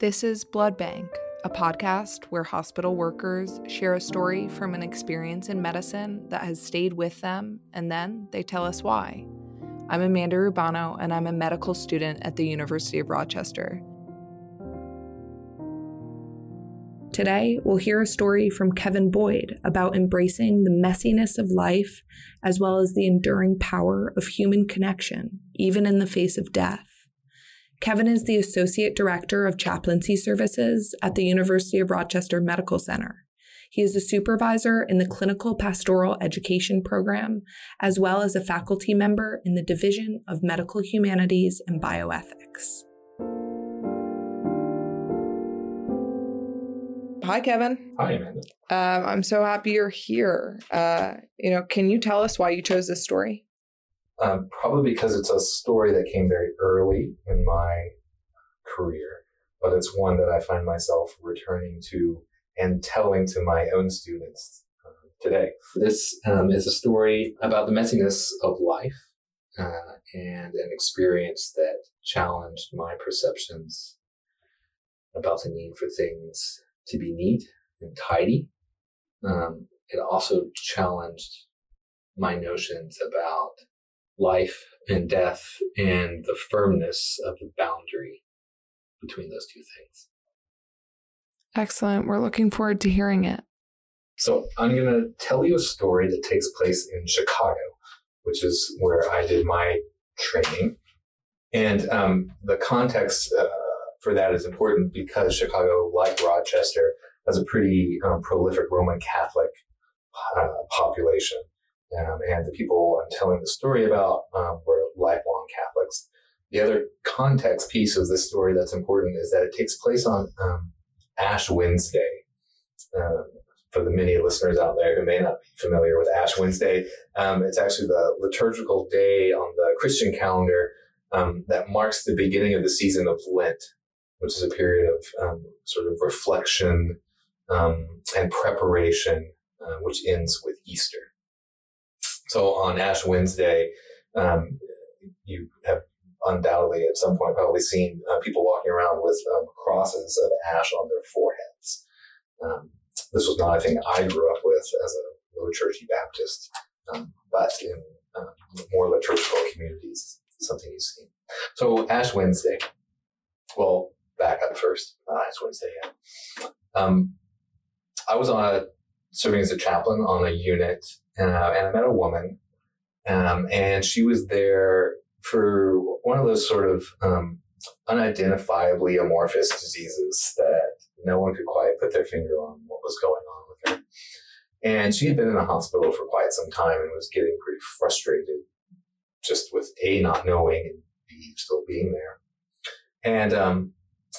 This is Blood Bank, a podcast where hospital workers share a story from an experience in medicine that has stayed with them, and then they tell us why. I'm Amanda Rubano, and I'm a medical student at the University of Rochester. Today, we'll hear a story from Kevin Boyd about embracing the messiness of life as well as the enduring power of human connection, even in the face of death. Kevin is the Associate Director of Chaplaincy Services at the University of Rochester Medical Center. He is a supervisor in the Clinical Pastoral Education Program, as well as a faculty member in the Division of Medical Humanities and Bioethics. Hi, Kevin. Hi, Amanda. Um, I'm so happy you're here. Uh, you know, can you tell us why you chose this story? Um, probably because it's a story that came very early in my career, but it's one that I find myself returning to and telling to my own students uh, today. This um, is a story about the messiness of life uh, and an experience that challenged my perceptions about the need for things to be neat and tidy. Um, it also challenged my notions about life and death and the firmness of the boundary between those two things. Excellent. We're looking forward to hearing it. So, I'm going to tell you a story that takes place in Chicago, which is where I did my training. And um, the context uh, for that is important because Chicago, like Rochester, has a pretty um, prolific Roman Catholic uh, population. Um, and the people I'm telling the story about um, were lifelong Catholics. The other context piece of this story that's important is that it takes place on um, Ash Wednesday. Um, for the many listeners out there who may not be familiar with Ash Wednesday, um, it's actually the liturgical day on the Christian calendar um, that marks the beginning of the season of Lent, which is a period of sort of reflection and preparation, uh, which ends with Easter. So on Ash Wednesday, um, you have undoubtedly at some point probably seen uh, people walking around with um, crosses of ash on their foreheads. Um, this was not a thing I grew up with as a low churchy Baptist, um, but in um, more liturgical communities, something you see. So Ash Wednesday. Well, back up first. Not Ash Wednesday. Um, I was on a serving as a chaplain on a unit uh, and I met a woman, um, and she was there for one of those sort of um, unidentifiably amorphous diseases that no one could quite put their finger on what was going on with her. And she had been in the hospital for quite some time and was getting pretty frustrated just with A, not knowing and B, still being there. And um,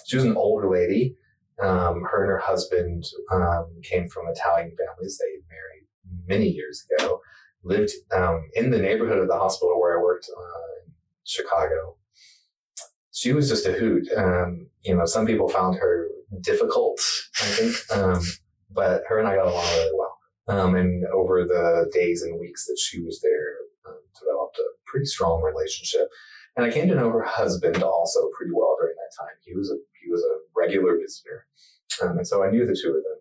she was an older lady. Um, her and her husband um, came from Italian families. They had married many years ago, lived um, in the neighborhood of the hospital where I worked uh, in Chicago. She was just a hoot. Um, you know, some people found her difficult, I think, um, but her and I got along really well. Um, and over the days and weeks that she was there, um, developed a pretty strong relationship. And I came to know her husband also pretty well during that time. He was a he was a regular visitor, um, and so I knew the two of them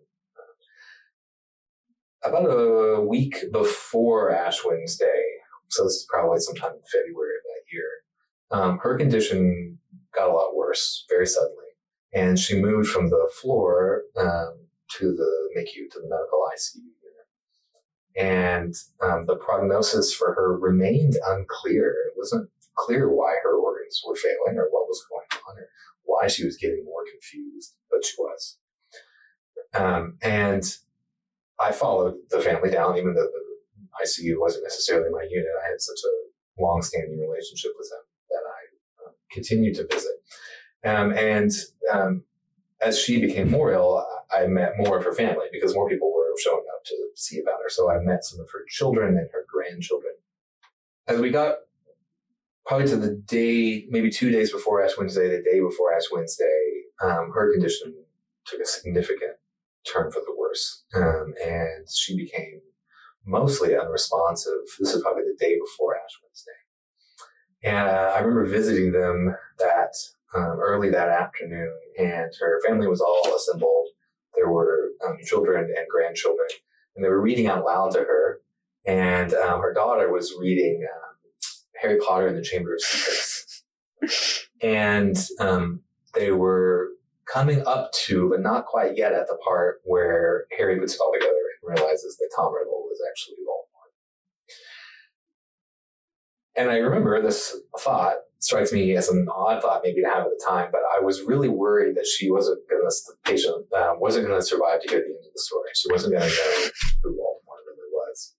about a week before Ash Wednesday, so this is probably sometime in February of that year, um, her condition got a lot worse very suddenly. And she moved from the floor um, to the MICU, to the medical ICU unit. And um, the prognosis for her remained unclear. It wasn't clear why her organs were failing or what was going on or why she was getting more confused, but she was. Um, and I followed the family down, even though the ICU wasn't necessarily my unit. I had such a long-standing relationship with them that I uh, continued to visit. Um, and um, as she became more ill, I met more of her family because more people were showing up to see about her. So I met some of her children and her grandchildren. As we got probably to the day, maybe two days before Ash Wednesday, the day before Ash Wednesday, um, her condition took a significant turn for the worse. Um, and she became mostly unresponsive. This is probably the day before Ash Wednesday. And uh, I remember visiting them that um, early that afternoon, and her family was all assembled. There were um, children and grandchildren, and they were reading out loud to her. And um, her daughter was reading um, Harry Potter and the Chamber of Secrets. and um, they were coming up to, but not quite yet, at the part where Harry puts it all together and realizes that Tom Riddle was actually Voldemort. And I remember this thought strikes me as an odd thought maybe to have at the time, but I was really worried that she wasn't going to, the patient um, wasn't going to survive to hear the end of the story. She wasn't going to know who Voldemort really was.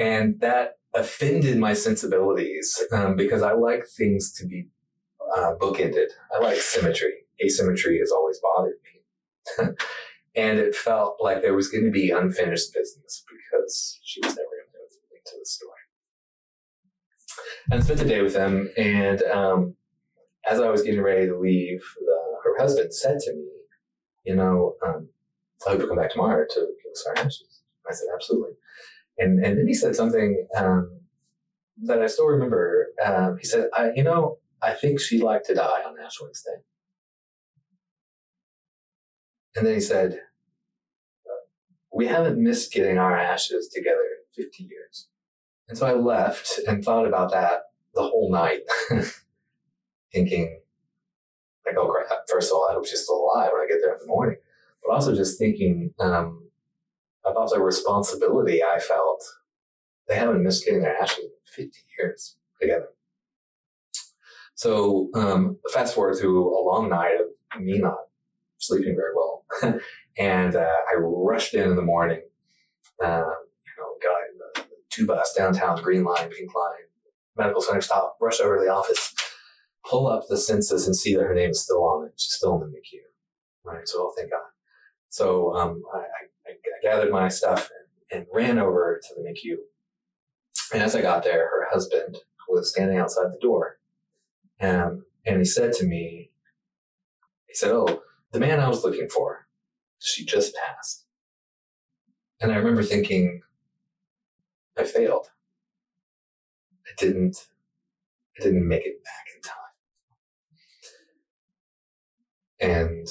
And that offended my sensibilities um, because I like things to be uh, bookended. I like symmetry. Asymmetry has always bothered me. and it felt like there was going to be unfinished business because she was never going to know to the story and spent the day with them. And um, as I was getting ready to leave, the, her husband said to me, "You know, um, I hope you come back tomorrow to us our ashes." I said, "Absolutely." And and then he said something um, that I still remember. Um, he said, I, "You know, I think she'd like to die on Ash Wednesday." And then he said, "We haven't missed getting our ashes together in 50 years." And so I left and thought about that the whole night, thinking, like, oh crap, first of all, I hope she's still alive when I get there in the morning. But also just thinking um, about the responsibility I felt. They haven't missed getting their ashes in 50 years together. So um, fast forward to a long night of me not sleeping very well. and uh, I rushed in in the morning. Uh, you know, got two bus downtown, green line, pink line, medical center stop, rush over to the office, pull up the census and see that her name is still on it. She's still in the MICU. Right. So, oh, thank God. So, um, I, I, I, gathered my stuff and, and ran over to the MICU. And as I got there, her husband was standing outside the door. Um, and he said to me, he said, Oh, the man I was looking for, she just passed. And I remember thinking, I failed. I didn't, I didn't make it back in time. And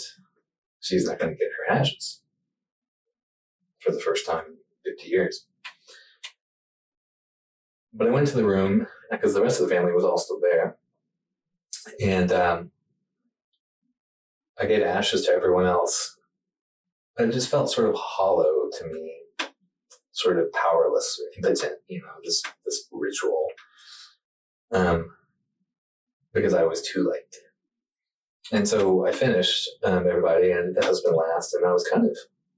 she's not going to get her ashes for the first time in 50 years. But I went to the room because the rest of the family was all still there. And um, I gave ashes to everyone else. But it just felt sort of hollow to me sort of powerless or impotent, you know, this this ritual. Um, because I was too late. And so I finished um, everybody, and the husband last, and I was kind of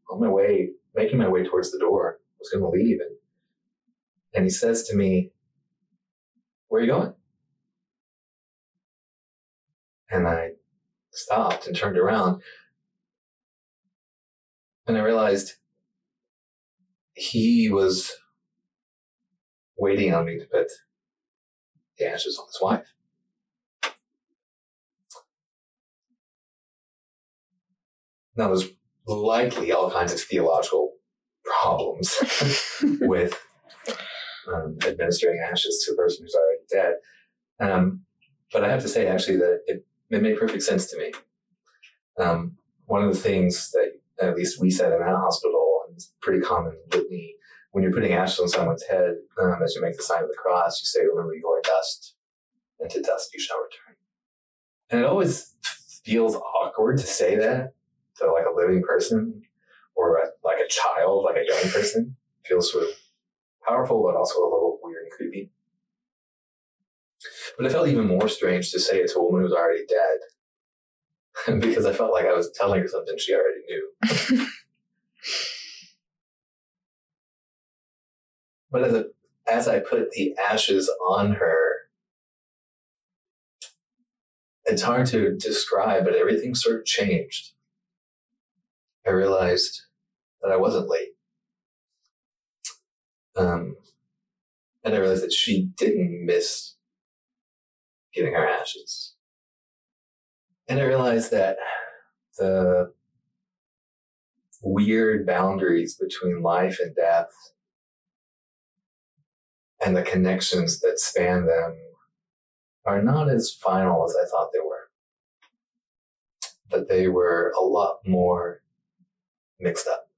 on my way, making my way towards the door. I was going to leave, and and he says to me, "Where are you going?" And I stopped and turned around, and I realized he was waiting on me to put the ashes on his wife. Now, there's likely all kinds of theological problems with um, administering ashes to a person who's already dead. Um, but I have to say, actually, that it, it made perfect sense to me. Um, one of the things that at least we said in that hospital and it's pretty common litany. When you're putting ashes on someone's head, um, as you make the sign of the cross, you say, Remember, you are dust, and to dust you shall return. And it always feels awkward to say that to like a living person or a, like a child, like a young person. It feels sort of powerful, but also a little weird and creepy. But it felt even more strange to say it to a woman who's already dead because I felt like I was telling her something she already knew. But as, a, as I put the ashes on her, it's hard to describe, but everything sort of changed. I realized that I wasn't late. Um, and I realized that she didn't miss getting her ashes. And I realized that the weird boundaries between life and death and the connections that span them are not as final as I thought they were. that they were a lot more mixed up.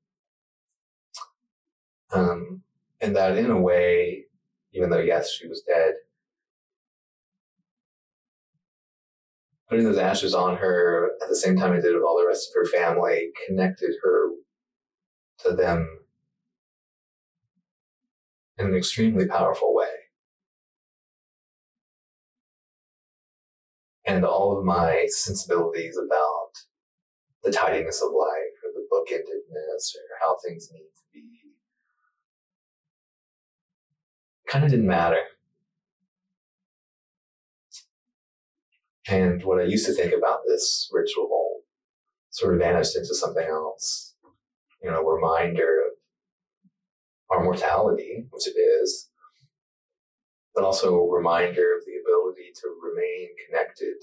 Um, and that in a way, even though yes, she was dead, putting those ashes on her at the same time I did with all the rest of her family connected her to them in an extremely powerful way. And all of my sensibilities about the tidiness of life or the bookendedness or how things need to be kind of didn't matter. And what I used to think about this ritual sort of vanished into something else. You know, a reminder of our mortality, which it is, but also a reminder of the ability to remain connected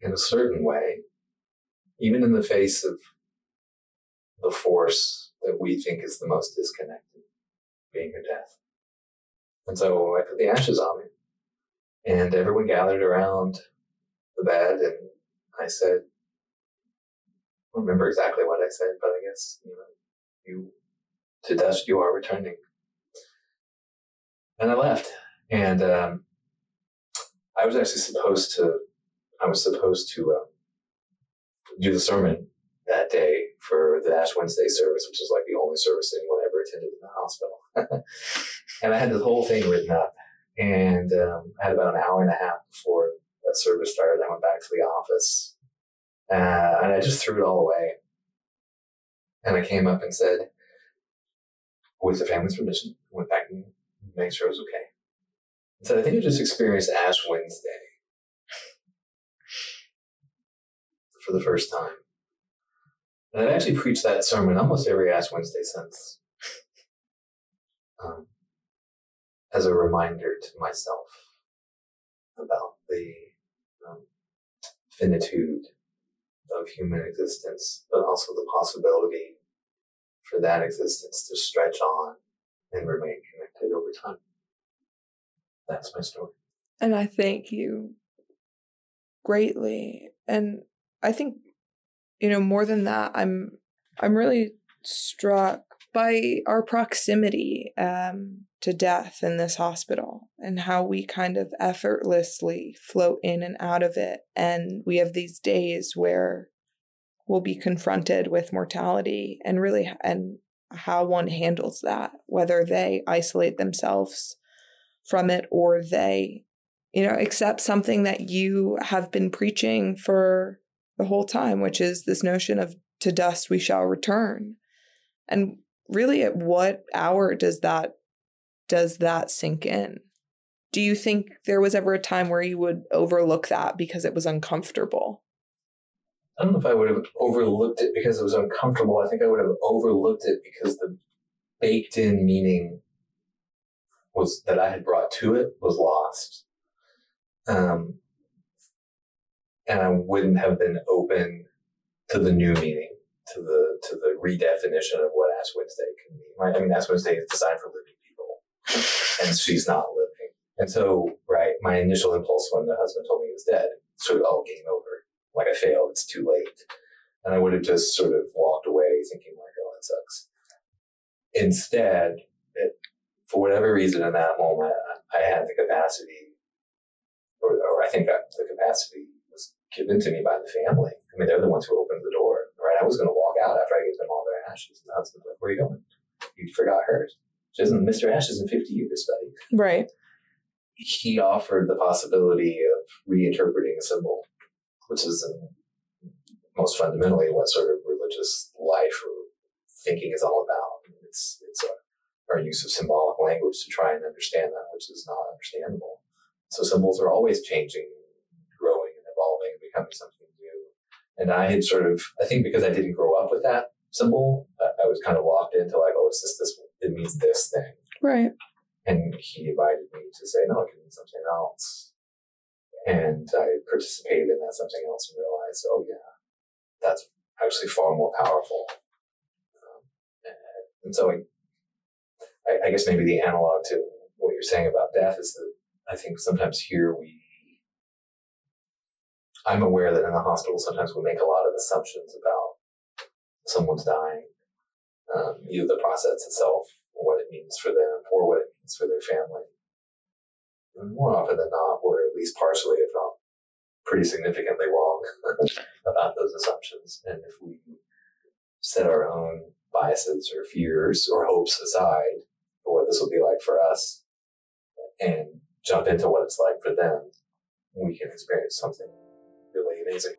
in a certain way, even in the face of the force that we think is the most disconnected, being her death. And so I put the ashes on me and everyone gathered around the bed, and I said, I don't remember exactly what I said, but I guess, you know, you, to dust you are returning. And I left. And um, I was actually supposed to, I was supposed to uh, do the sermon that day for the Ash Wednesday service, which is like the only service anyone ever attended in the hospital. and I had this whole thing written up. And um, I had about an hour and a half before that service started. I went back to the office uh, and I just threw it all away. And I came up and said, with the family's permission, went back and made sure it was okay. And said, I think I just experienced Ash Wednesday for the first time. And I've actually preached that sermon almost every Ash Wednesday since. Um, as a reminder to myself about the um, finitude of human existence, but also the possibility for that existence to stretch on and remain connected over time. That's my story. And I thank you greatly. And I think, you know, more than that, I'm I'm really struck by our proximity um, to death in this hospital and how we kind of effortlessly float in and out of it. And we have these days where we'll be confronted with mortality and really, and how one handles that, whether they isolate themselves from it or they, you know, accept something that you have been preaching for the whole time, which is this notion of to dust we shall return. And really, at what hour does that does that sink in? Do you think there was ever a time where you would overlook that because it was uncomfortable? I don't know if I would have overlooked it because it was uncomfortable. I think I would have overlooked it because the baked in meaning was that I had brought to it was lost. Um, and I wouldn't have been open to the new meaning, to the to the redefinition of what Ash Wednesday can mean. Right? I mean, Ash Wednesday is designed for living people, and she's not living. And so, right, my initial impulse when the husband told me he was dead, sort of, oh, game over. Like I failed, it's too late. And I would have just sort of walked away thinking, like, oh, that sucks. Instead, it, for whatever reason in that moment, I had the capacity, or, or I think the capacity was given to me by the family. I mean, they're the ones who opened the door, right? I was going to walk out after I gave them all their ashes. And the husband's like, where are you going? You forgot hers. She hasn't missed her ashes in 50 years, buddy. Right. He offered the possibility of reinterpreting a symbol, which is in, most fundamentally what sort of religious life or thinking is all about. It's, it's a, our use of symbolic language to try and understand that, which is not understandable. So symbols are always changing, growing and evolving, and becoming something. And I had sort of, I think because I didn't grow up with that symbol, I was kind of locked into like, oh, it's just this it means this thing. Right. And he invited me to say, no, it can mean something else. And I participated in that something else and realized, oh, yeah, that's actually far more powerful. Um, and so I, I guess maybe the analog to what you're saying about death is that I think sometimes here we I'm aware that in the hospital, sometimes we make a lot of assumptions about someone's dying, um, either the process itself, or what it means for them, or what it means for their family. And more often than not, we're at least partially, if not pretty significantly wrong about those assumptions. And if we set our own biases or fears or hopes aside for what this will be like for us and jump into what it's like for them, we can experience something amazing.